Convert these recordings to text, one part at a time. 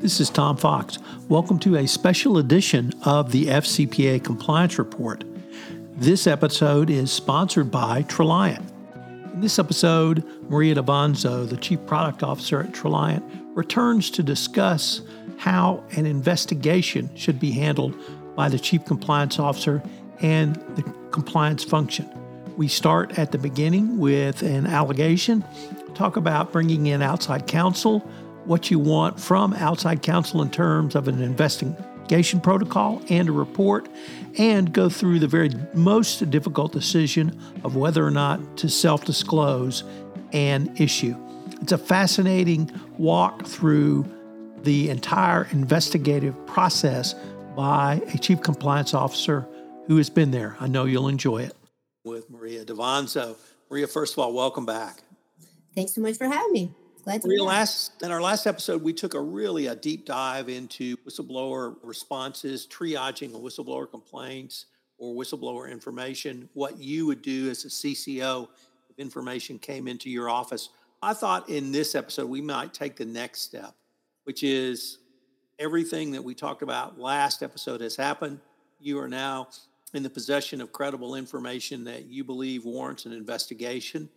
This is Tom Fox. Welcome to a special edition of the FCPA Compliance Report. This episode is sponsored by Traliant. In this episode, Maria D'Avanzo, the Chief Product Officer at Traliant, returns to discuss how an investigation should be handled by the Chief Compliance Officer and the compliance function. We start at the beginning with an allegation, talk about bringing in outside counsel, what you want from outside counsel in terms of an investigation protocol and a report, and go through the very most difficult decision of whether or not to self disclose an issue. It's a fascinating walk through the entire investigative process by a chief compliance officer who has been there. I know you'll enjoy it with Maria D'Avanzo. Maria, first of all, welcome back. Thanks so much for having me. Glad to last in our last episode, we took a really a deep dive into whistleblower responses, triaging of whistleblower complaints or whistleblower information, what you would do as a CCO if information came into your office. I thought in this episode we might take the next step, which is everything that we talked about last episode has happened. You are now in the possession of credible information that you believe warrants an investigation?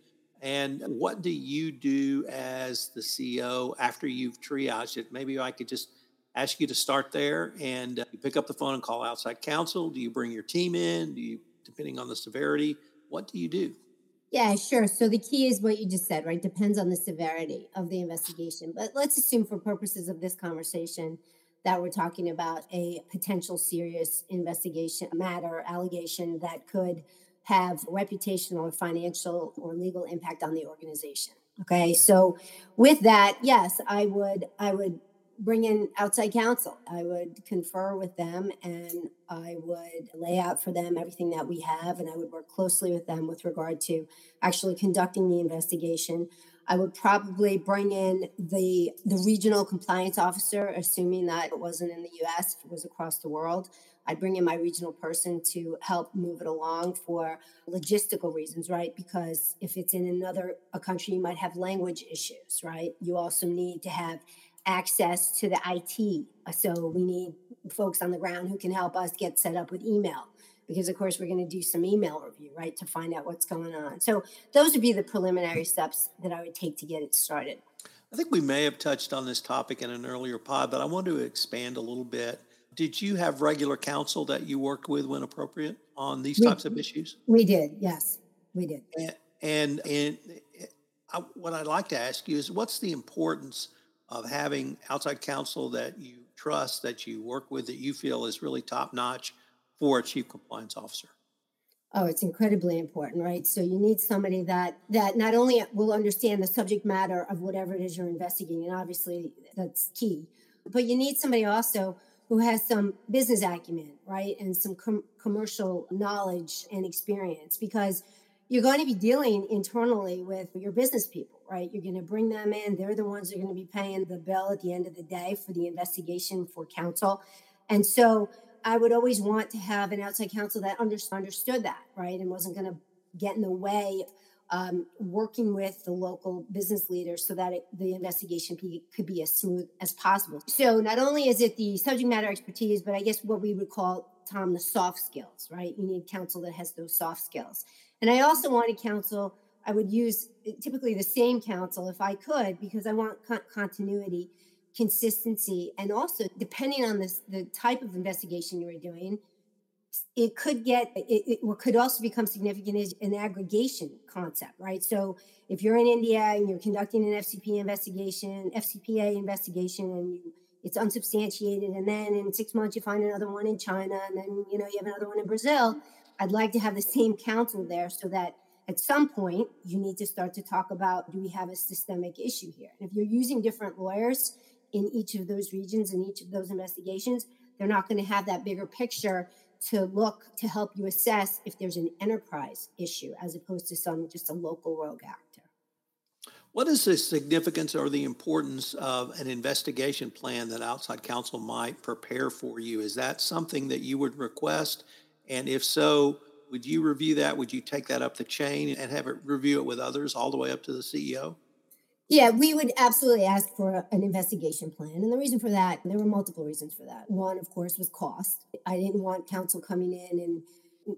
And what do you do as the CEO after you've triaged it? Maybe I could just ask you to start there and uh, you pick up the phone and call outside counsel. Do you bring your team in? Do you, depending on the severity, what do you do? Yeah, sure. So the key is what you just said, right? Depends on the severity of the investigation. But let's assume, for purposes of this conversation, that we're talking about a potential serious investigation matter allegation that could have reputational or financial or legal impact on the organization okay so with that yes i would i would bring in outside counsel i would confer with them and i would lay out for them everything that we have and i would work closely with them with regard to actually conducting the investigation I would probably bring in the the regional compliance officer, assuming that it wasn't in the U.S., it was across the world. I'd bring in my regional person to help move it along for logistical reasons, right? Because if it's in another a country, you might have language issues, right? You also need to have access to the IT. So we need folks on the ground who can help us get set up with email because of course we're going to do some email review right to find out what's going on so those would be the preliminary steps that i would take to get it started i think we may have touched on this topic in an earlier pod but i want to expand a little bit did you have regular counsel that you worked with when appropriate on these we, types of issues we did yes we did and and, and I, what i'd like to ask you is what's the importance of having outside counsel that you trust that you work with that you feel is really top notch for a chief compliance officer? Oh, it's incredibly important, right? So you need somebody that that not only will understand the subject matter of whatever it is you're investigating, and obviously that's key, but you need somebody also who has some business acumen, right, and some com- commercial knowledge and experience, because you're going to be dealing internally with your business people, right? You're going to bring them in; they're the ones that are going to be paying the bill at the end of the day for the investigation for counsel, and so I would always want to have an outside counsel that understood that, right, and wasn't going to get in the way um, working with the local business leaders so that it, the investigation could be as smooth as possible. So not only is it the subject matter expertise, but I guess what we would call Tom the soft skills, right? You need counsel that has those soft skills. And I also wanted counsel. I would use typically the same counsel if I could because I want con- continuity consistency and also depending on this the type of investigation you were doing it could get it, it what could also become significant is an aggregation concept right? So if you're in india and you're conducting an fcp investigation fcpa investigation and you it's unsubstantiated and then in six months you find another one in china and then you know you have another one in brazil i'd like to have the same counsel there so that at some point you need to start to talk about do we have a systemic issue here? And if you're using different lawyers in each of those regions in each of those investigations they're not going to have that bigger picture to look to help you assess if there's an enterprise issue as opposed to some just a local rogue actor. What is the significance or the importance of an investigation plan that outside counsel might prepare for you? Is that something that you would request? And if so, would you review that? Would you take that up the chain and have it review it with others all the way up to the CEO? Yeah, we would absolutely ask for an investigation plan. And the reason for that, there were multiple reasons for that. One, of course, was cost. I didn't want counsel coming in and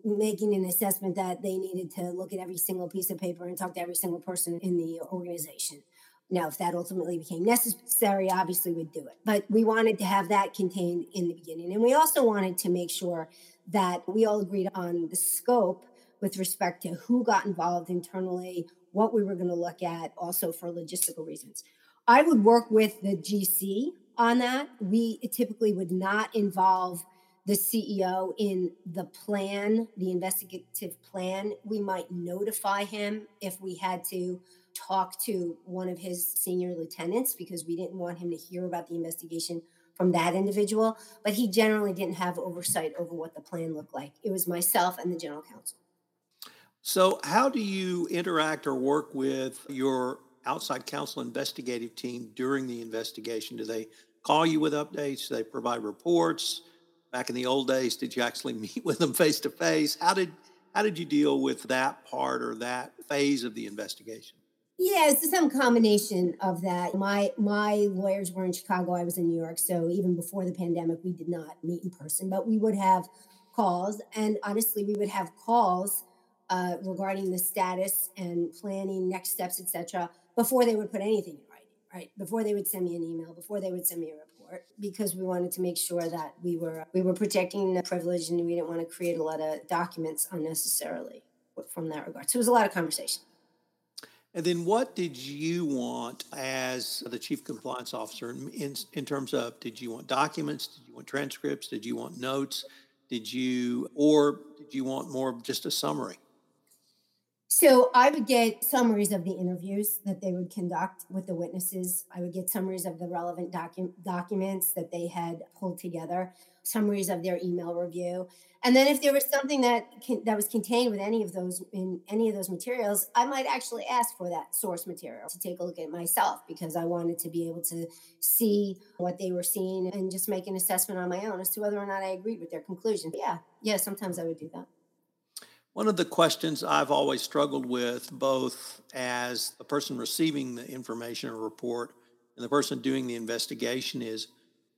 making an assessment that they needed to look at every single piece of paper and talk to every single person in the organization. Now, if that ultimately became necessary, obviously we'd do it. But we wanted to have that contained in the beginning. And we also wanted to make sure that we all agreed on the scope with respect to who got involved internally, what we were going to look at also for logistical reasons. I would work with the GC on that. We typically would not involve the CEO in the plan, the investigative plan. We might notify him if we had to talk to one of his senior lieutenants because we didn't want him to hear about the investigation from that individual. But he generally didn't have oversight over what the plan looked like. It was myself and the general counsel. So, how do you interact or work with your outside counsel investigative team during the investigation? Do they call you with updates? Do they provide reports? Back in the old days, did you actually meet with them face to face? How did how did you deal with that part or that phase of the investigation? Yeah, it's some combination of that. My my lawyers were in Chicago. I was in New York. So even before the pandemic, we did not meet in person, but we would have calls. And honestly, we would have calls uh, regarding the status and planning next steps, etc., before they would put anything in writing, right? Before they would send me an email, before they would send me a report, because we wanted to make sure that we were we were protecting the privilege and we didn't want to create a lot of documents unnecessarily from that regard. So it was a lot of conversation. And then, what did you want as the chief compliance officer in, in, terms of did you want documents? Did you want transcripts? Did you want notes? Did you, or did you want more of just a summary? So I would get summaries of the interviews that they would conduct with the witnesses. I would get summaries of the relevant docu- documents that they had pulled together, summaries of their email review, and then if there was something that can, that was contained with any of those in any of those materials, I might actually ask for that source material to take a look at myself because I wanted to be able to see what they were seeing and just make an assessment on my own as to whether or not I agreed with their conclusion. Yeah, yeah, sometimes I would do that. One of the questions I've always struggled with, both as the person receiving the information or report and the person doing the investigation, is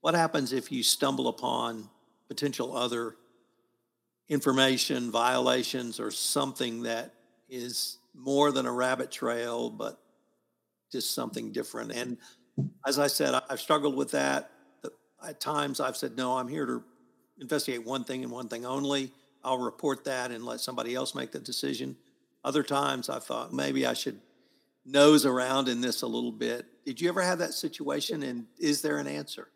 what happens if you stumble upon potential other information, violations, or something that is more than a rabbit trail, but just something different? And as I said, I've struggled with that. At times I've said, no, I'm here to investigate one thing and one thing only I'll report that and let somebody else make the decision. Other times I thought maybe I should nose around in this a little bit. Did you ever have that situation and is there an answer?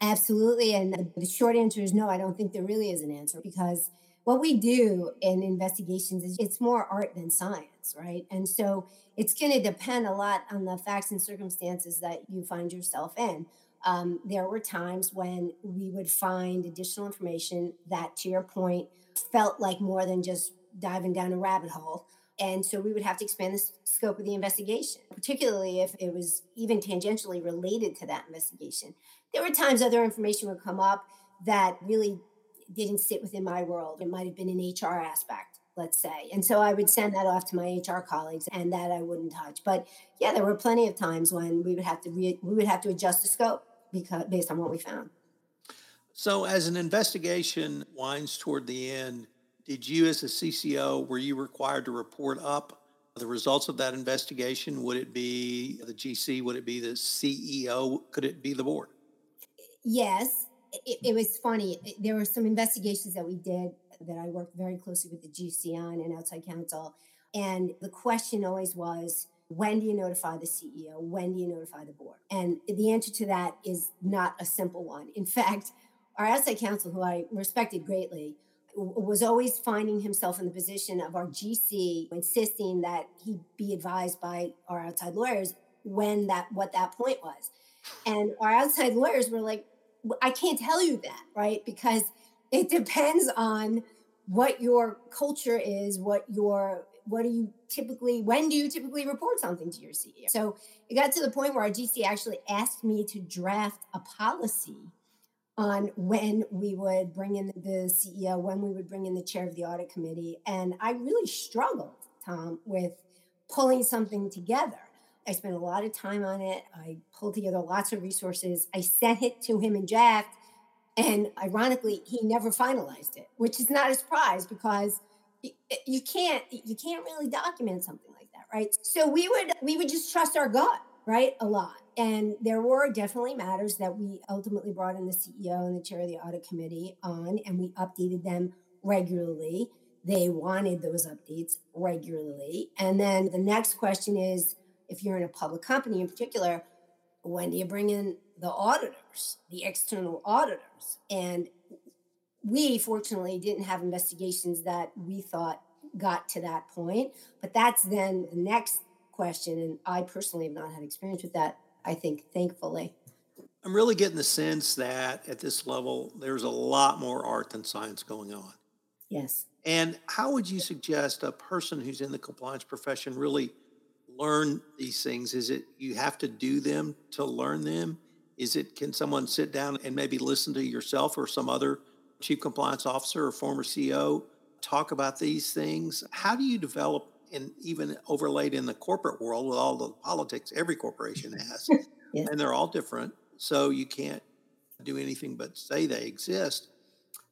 Absolutely. And the short answer is no, I don't think there really is an answer because what we do in investigations is it's more art than science, right? And so it's going to depend a lot on the facts and circumstances that you find yourself in. Um, there were times when we would find additional information that, to your point, felt like more than just diving down a rabbit hole. And so we would have to expand the scope of the investigation, particularly if it was even tangentially related to that investigation. There were times other information would come up that really didn't sit within my world. It might have been an HR aspect, let's say. And so I would send that off to my HR colleagues and that I wouldn't touch. But yeah, there were plenty of times when we would have to re- we would have to adjust the scope because based on what we found. So, as an investigation winds toward the end, did you, as a CCO, were you required to report up the results of that investigation? Would it be the GC? Would it be the CEO? Could it be the board? Yes. It, it was funny. There were some investigations that we did that I worked very closely with the GC on and outside counsel. And the question always was, when do you notify the CEO? When do you notify the board? And the answer to that is not a simple one. In fact, our outside counsel, who I respected greatly, was always finding himself in the position of our GC insisting that he be advised by our outside lawyers when that what that point was. And our outside lawyers were like, I can't tell you that, right? Because it depends on what your culture is, what your what do you typically when do you typically report something to your CEO? So it got to the point where our GC actually asked me to draft a policy on when we would bring in the CEO, when we would bring in the chair of the audit committee. And I really struggled, Tom, with pulling something together. I spent a lot of time on it. I pulled together lots of resources. I sent it to him in draft. And ironically, he never finalized it, which is not a surprise because you can't you can't really document something like that, right? So we would we would just trust our gut, right? A lot. And there were definitely matters that we ultimately brought in the CEO and the chair of the audit committee on, and we updated them regularly. They wanted those updates regularly. And then the next question is if you're in a public company in particular, when do you bring in the auditors, the external auditors? And we fortunately didn't have investigations that we thought got to that point. But that's then the next question. And I personally have not had experience with that I think, thankfully. I'm really getting the sense that at this level, there's a lot more art than science going on. Yes. And how would you suggest a person who's in the compliance profession really learn these things? Is it you have to do them to learn them? Is it can someone sit down and maybe listen to yourself or some other chief compliance officer or former CEO talk about these things? How do you develop and even overlaid in the corporate world with all the politics every corporation has, yes. and they're all different. So you can't do anything but say they exist.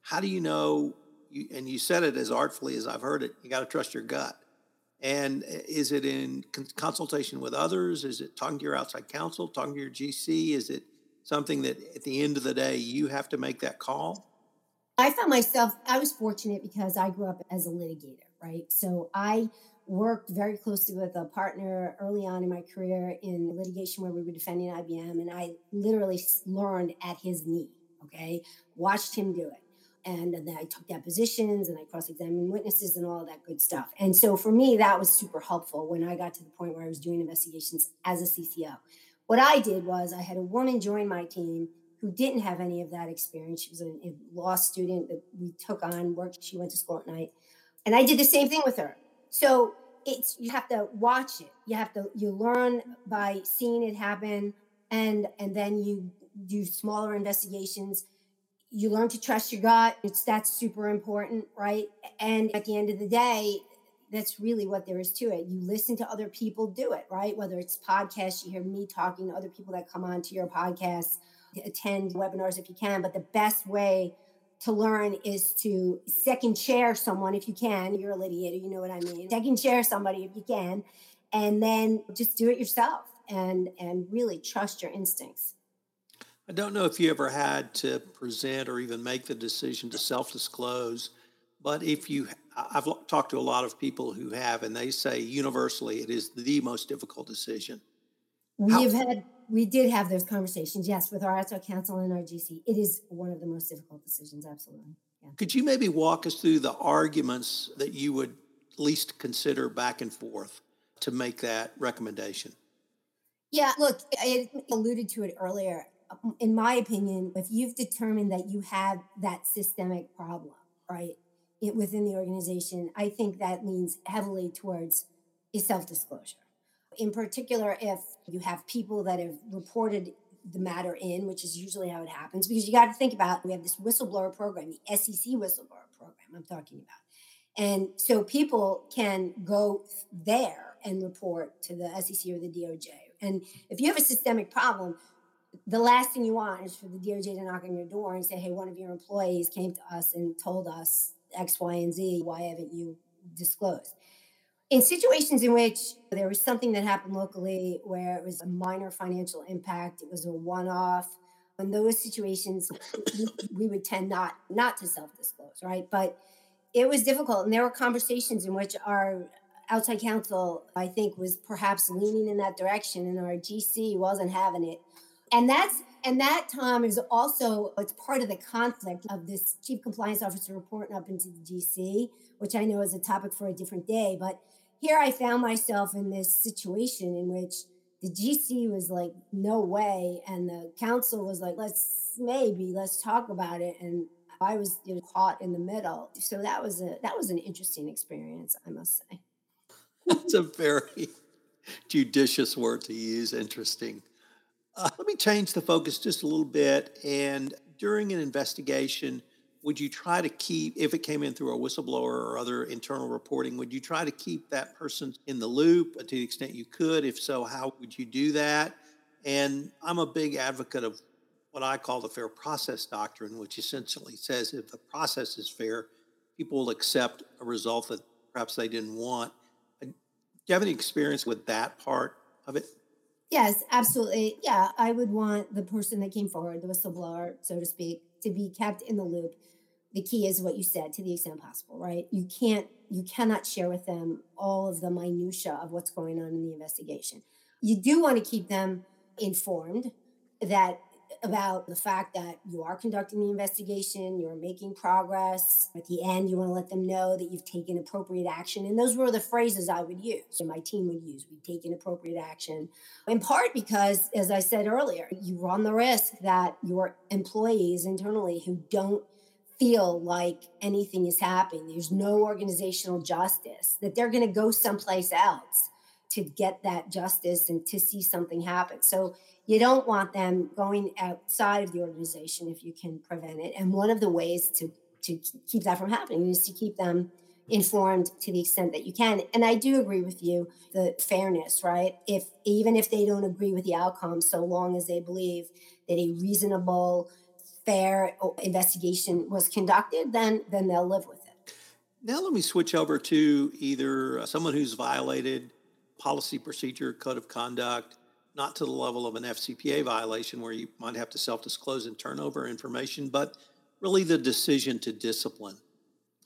How do you know? You, and you said it as artfully as I've heard it. You got to trust your gut. And is it in consultation with others? Is it talking to your outside counsel, talking to your GC? Is it something that at the end of the day you have to make that call? I found myself, I was fortunate because I grew up as a litigator, right? So I worked very closely with a partner early on in my career in litigation where we were defending IBM, and I literally learned at his knee. Okay, watched him do it, and then I took depositions and I cross-examined witnesses and all that good stuff. And so for me, that was super helpful when I got to the point where I was doing investigations as a CCO. What I did was I had a woman join my team who didn't have any of that experience. She was a, a law student that we took on, worked. She went to school at night, and I did the same thing with her. So it's you have to watch it. You have to you learn by seeing it happen and and then you do smaller investigations. You learn to trust your gut. It's that's super important, right? And at the end of the day, that's really what there is to it. You listen to other people do it, right? Whether it's podcasts, you hear me talking to other people that come on to your podcast, attend webinars if you can. But the best way to learn is to second chair someone if you can. You're a litigator, you know what I mean. Second chair somebody if you can, and then just do it yourself and and really trust your instincts. I don't know if you ever had to present or even make the decision to self-disclose, but if you I've talked to a lot of people who have and they say universally it is the most difficult decision. We've How, had we did have those conversations, yes, with our outside counsel and our GC. It is one of the most difficult decisions, absolutely. Yeah. Could you maybe walk us through the arguments that you would least consider back and forth to make that recommendation? Yeah, look, I alluded to it earlier. Um, in my opinion, if you've determined that you have that systemic problem, right, it, within the organization, I think that leans heavily towards a self disclosure in particular, if you have people that have reported the matter in, which is usually how it happens, because you got to think about we have this whistleblower program, the SEC whistleblower program I'm talking about. And so people can go there and report to the SEC or the DOJ. And if you have a systemic problem, the last thing you want is for the DOJ to knock on your door and say, hey, one of your employees came to us and told us X, Y, and Z. Why haven't you disclosed? In situations in which there was something that happened locally where it was a minor financial impact, it was a one-off. In those situations, we, would tend not not to self-disclose, right? But it was difficult, and there were conversations in which our outside counsel, I think, was perhaps leaning in that direction, and our GC wasn't having it. And that's and that Tom is also it's part of the conflict of this chief compliance officer reporting up into the GC, which I know is a topic for a different day. But here I found myself in this situation in which the GC was like, no way. And the counsel was like, let's maybe, let's talk about it. And I was you know, caught in the middle. So that was a that was an interesting experience, I must say. That's a very judicious word to use, interesting. Uh, let me change the focus just a little bit. And during an investigation, would you try to keep, if it came in through a whistleblower or other internal reporting, would you try to keep that person in the loop to the extent you could? If so, how would you do that? And I'm a big advocate of what I call the fair process doctrine, which essentially says if the process is fair, people will accept a result that perhaps they didn't want. Uh, do you have any experience with that part of it? Yes, absolutely. Yeah, I would want the person that came forward, the whistleblower, so to speak, to be kept in the loop. The key is what you said, to the extent possible, right? You can't, you cannot share with them all of the minutia of what's going on in the investigation. You do want to keep them informed that about the fact that you are conducting the investigation, you're making progress. At the end, you want to let them know that you've taken appropriate action. And those were the phrases I would use and my team would use. We've taken appropriate action, in part because, as I said earlier, you run the risk that your employees internally who don't feel like anything is happening, there's no organizational justice, that they're going to go someplace else to get that justice and to see something happen. So you don't want them going outside of the organization if you can prevent it. And one of the ways to to keep that from happening is to keep them informed to the extent that you can. And I do agree with you, the fairness, right? If even if they don't agree with the outcome, so long as they believe that a reasonable, fair investigation was conducted, then then they'll live with it. Now let me switch over to either uh, someone who's violated policy procedure, code of conduct, not to the level of an FCPA violation where you might have to self disclose and turn over information, but really the decision to discipline.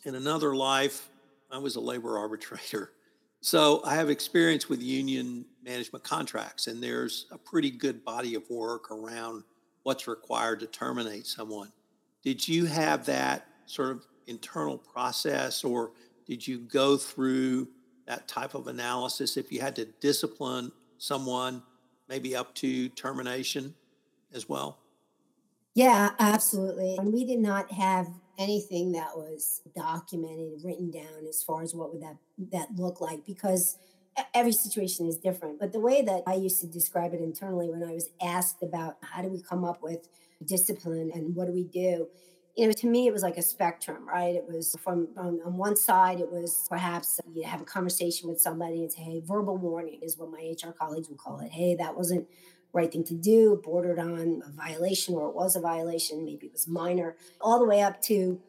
In another life, I was a labor arbitrator. So I have experience with union management contracts, and there's a pretty good body of work around what's required to terminate someone. Did you have that sort of internal process, or did you go through that type of analysis if you had to discipline someone? maybe up to termination as well? Yeah, absolutely. And we did not have anything that was documented, written down as far as what would that that look like because every situation is different. But the way that I used to describe it internally when I was asked about how do we come up with discipline and what do we do, you know, to me, it was like a spectrum, right? It was from on, on one side, it was perhaps you have a conversation with somebody and say, hey, verbal warning is what my HR colleagues would call it. Hey, that wasn't right thing to do, bordered on a violation or it was a violation, maybe it was minor, all the way up to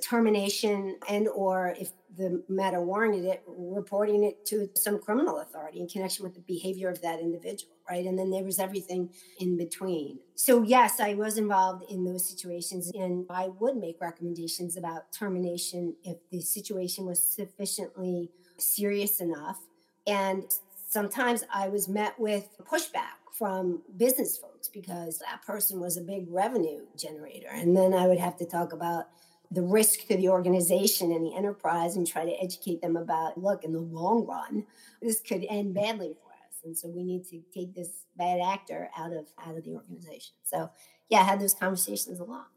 termination and or if the matter warranted it reporting it to some criminal authority in connection with the behavior of that individual right? And then there was everything in between. So yes i was involved in those situations and i would make recommendations about termination if the situation was sufficiently serious enough. And sometimes i was met with pushback from business folks because that person was a big revenue generator. And then i would have to talk about the risk to the organization and the enterprise and try to educate them about look in the long run this could end badly for us. And so we need to take this bad actor out of out of the organization. So yeah i had those conversations a lot.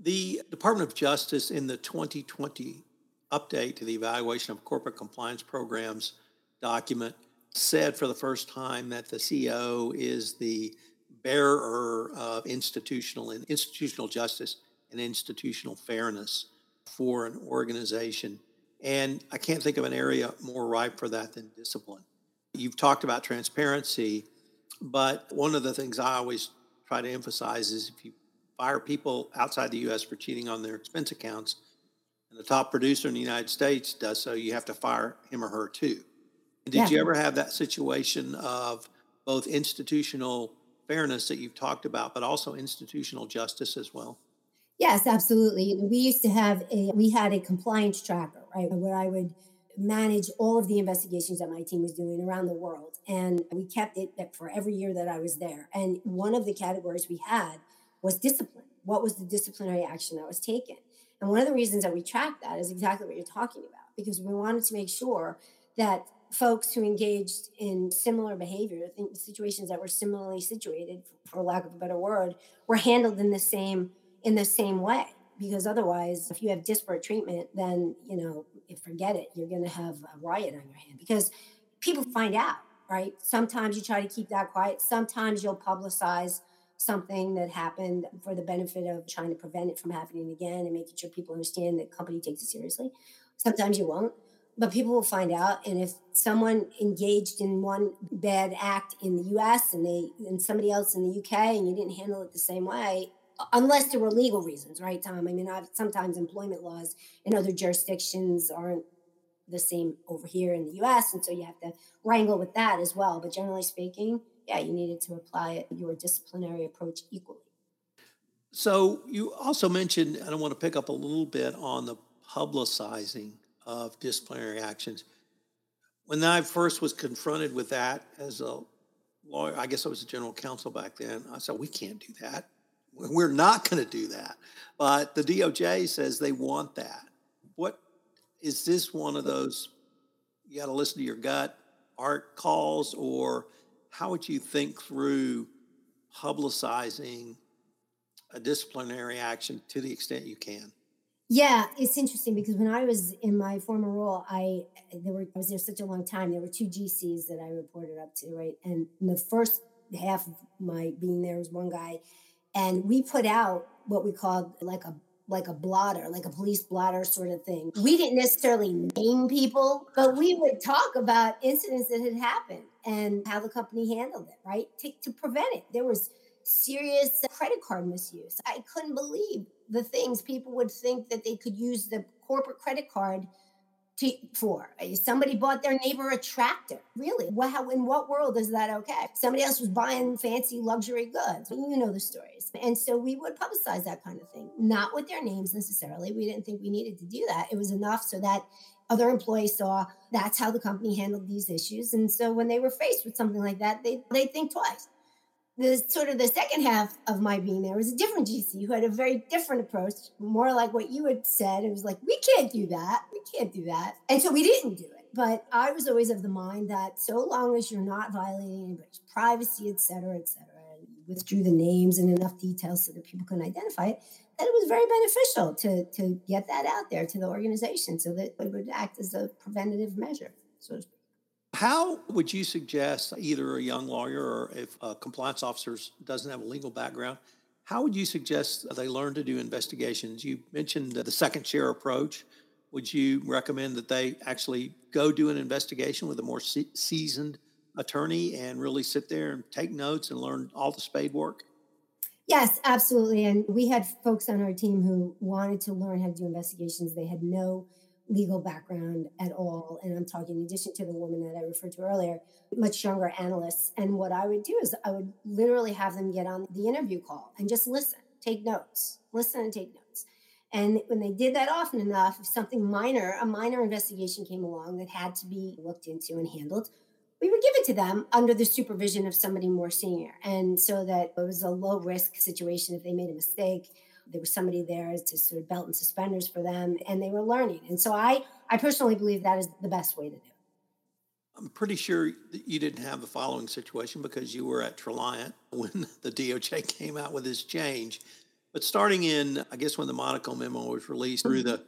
The department of justice in the 2020 update to the evaluation of corporate compliance programs document said for the first time that the CEO is the bearer of institutional and institutional justice and institutional fairness for an organization. And I can't think of an area more ripe for that than discipline. You've talked about transparency, but one of the things I always try to emphasize is if you fire people outside the US for cheating on their expense accounts, and the top producer in the United States does so, you have to fire him or her too. Did yeah. you ever have that situation of both institutional fairness that you've talked about, but also institutional justice as well? Yes, absolutely. We used to have a we had a compliance tracker, right, where I would manage all of the investigations that my team was doing around the world, and we kept it for every year that I was there. And one of the categories we had was discipline. What was the disciplinary action that was taken? And one of the reasons that we tracked that is exactly what you're talking about, because we wanted to make sure that folks who engaged in similar behavior, situations that were similarly situated, for lack of a better word, were handled in the same in the same way. Because otherwise, if you have disparate treatment, then you know, forget it. You're going to have a riot on your hand because people find out, right? Sometimes you try to keep that quiet. Sometimes you'll publicize something that happened for the benefit of trying to prevent it from happening again and making sure people understand that company takes it seriously. Sometimes you won't but people will find out and if someone engaged in one bad act in the US and they and somebody else in the UK and you didn't handle it the same way unless there were legal reasons right Tom I mean I've, sometimes employment laws in other jurisdictions aren't the same over here in the US and so you have to wrangle with that as well but generally speaking yeah you needed to apply your disciplinary approach equally so you also mentioned and I want to pick up a little bit on the publicizing of disciplinary actions. When I first was confronted with that as a lawyer, I guess I was a general counsel back then, I said, we can't do that. We're not going to do that. But the DOJ says they want that. What is this one of those you got to listen to your gut art calls, or how would you think through publicizing a disciplinary action to the extent you can? Yeah, it's interesting because when I was in my former role, I there were I was there such a long time. There were two GCs that I reported up to, right? And the first half of my being there was one guy, and we put out what we called like a like a blotter, like a police blotter sort of thing. We didn't necessarily name people, but we would talk about incidents that had happened and how the company handled it, right? To, to prevent it. There was serious credit card misuse. I couldn't believe the things people would think that they could use the corporate credit card to, for. Uh, somebody bought their neighbor a tractor. Really? How, in what world is that okay? Somebody else was buying fancy luxury goods. You know the stories. And so we would publicize that kind of thing, not with their names necessarily. We didn't think we needed to do that. It was enough so that other employees saw that's how the company handled these issues. And so when they were faced with something like that, they they think twice the sort of the second half of my being there was a different GC who had a very different approach, more like what you had said. It was like, we can't do that. We can't do that. And so we didn't do it. But I was always of the mind that so long as you're not violating anybody's privacy, et cetera, et cetera, and you withdrew the names and enough details so that people can identify it, that it was very beneficial to, to get that out there to the organization so that it would act as a preventative measure, so to speak. How would you suggest either a young lawyer or if a compliance officer doesn't have a legal background, how would you suggest they learn to do investigations? You mentioned the second chair approach. Would you recommend that they actually go do an investigation with a more se- seasoned attorney and really sit there and take notes and learn all the spade work? Yes, absolutely. And we had folks on our team who wanted to learn how to do investigations. They had no legal background at all. And I'm talking in addition to the woman that I referred to earlier, much younger analysts. And what I would do is I would literally have them get on the interview call and just listen, take notes, listen and take notes. And when they did that often enough, if something minor, a minor investigation came along that had to be looked into and handled, we would give it to them under the supervision of somebody more senior. And so that it was a low risk situation if they made a mistake there was somebody there to sort of belt and suspenders for them and they were learning. And so i i personally believe that is the best way to do it. I'm pretty sure you didn't have the following situation because you were at Traliant when the doj came out with this change. But starting in i guess when the monaco memo was released through the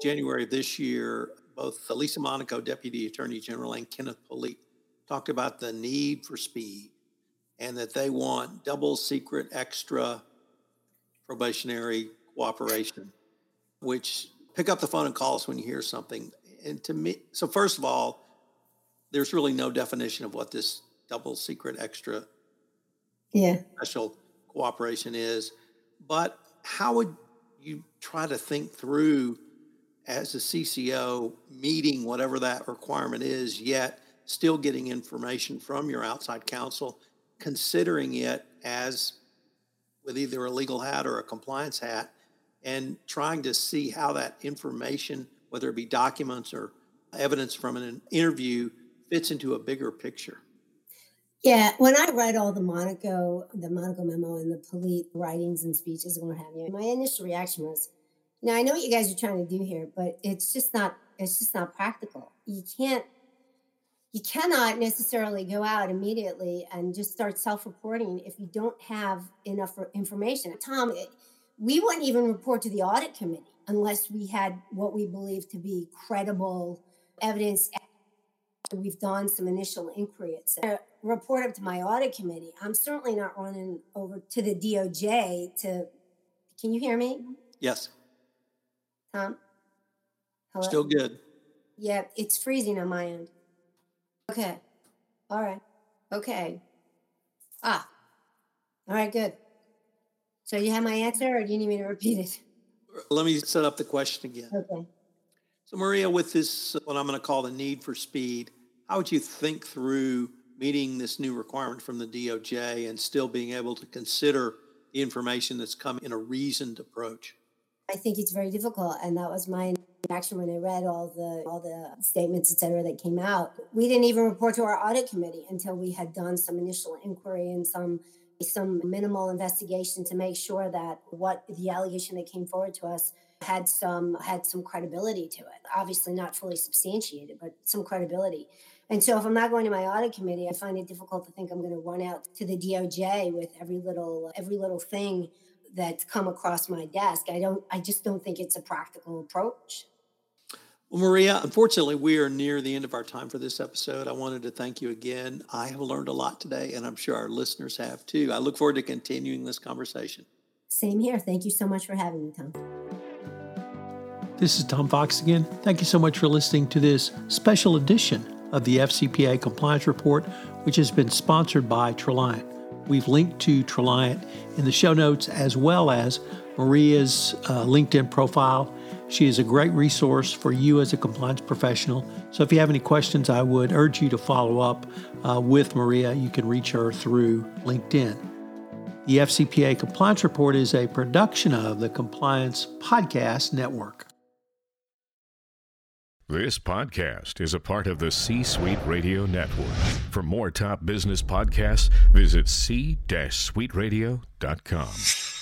january of this year both lisa monaco deputy attorney general and kenneth polite talked about the need for speed and that they want double secret extra probationary cooperation, which pick up the phone and call us when you hear something. And to me, so first of all, there's really no definition of what this double secret extra yeah. special cooperation is. But how would you try to think through as a CCO meeting whatever that requirement is, yet still getting information from your outside counsel, considering it as with either a legal hat or a compliance hat, and trying to see how that information, whether it be documents or evidence from an interview, fits into a bigger picture. Yeah, when I read all the Monaco, the Monaco memo and the Polite writings and speeches and what have you, my initial reaction was, know, I know what you guys are trying to do here, but it's just not, it's just not practical. You can't, you cannot necessarily go out immediately and just start self-reporting if you don't have enough information. Tom, we wouldn't even report to the audit committee unless we had what we believe to be credible evidence we've done some initial inquiry. It's a report up to my audit committee. I'm certainly not running over to the DOJ to. Can you hear me? Yes. Tom? Hello? Still good. Yeah, it's freezing on my end. Okay. All right. Okay. Ah. All right, good. So you have my answer or do you need me to repeat it? Let me set up the question again. Okay. So, Maria, with this, what I'm going to call the need for speed, how would you think through meeting this new requirement from the DOJ and still being able to consider the information that's come in a reasoned approach? I think it's very difficult, and that was my reaction when I read all the all the statements, et cetera, that came out. We didn't even report to our audit committee until we had done some initial inquiry and some some minimal investigation to make sure that what the allegation that came forward to us had some had some credibility to it. Obviously, not fully substantiated, but some credibility. And so if I'm not going to my audit committee, I find it difficult to think I'm going to run out to the DOJ with every little every little thing that's come across my desk. I don't I just don't think it's a practical approach. Well, Maria, unfortunately, we are near the end of our time for this episode. I wanted to thank you again. I have learned a lot today, and I'm sure our listeners have too. I look forward to continuing this conversation. Same here. Thank you so much for having me, Tom. This is Tom Fox again. Thank you so much for listening to this special edition of the FCPA Compliance Report, which has been sponsored by Traliant. We've linked to Traliant in the show notes as well as Maria's uh, LinkedIn profile. She is a great resource for you as a compliance professional. So if you have any questions, I would urge you to follow up uh, with Maria. You can reach her through LinkedIn. The FCPA Compliance Report is a production of the Compliance Podcast Network. This podcast is a part of the C Suite Radio Network. For more top business podcasts, visit c-suiteradio.com.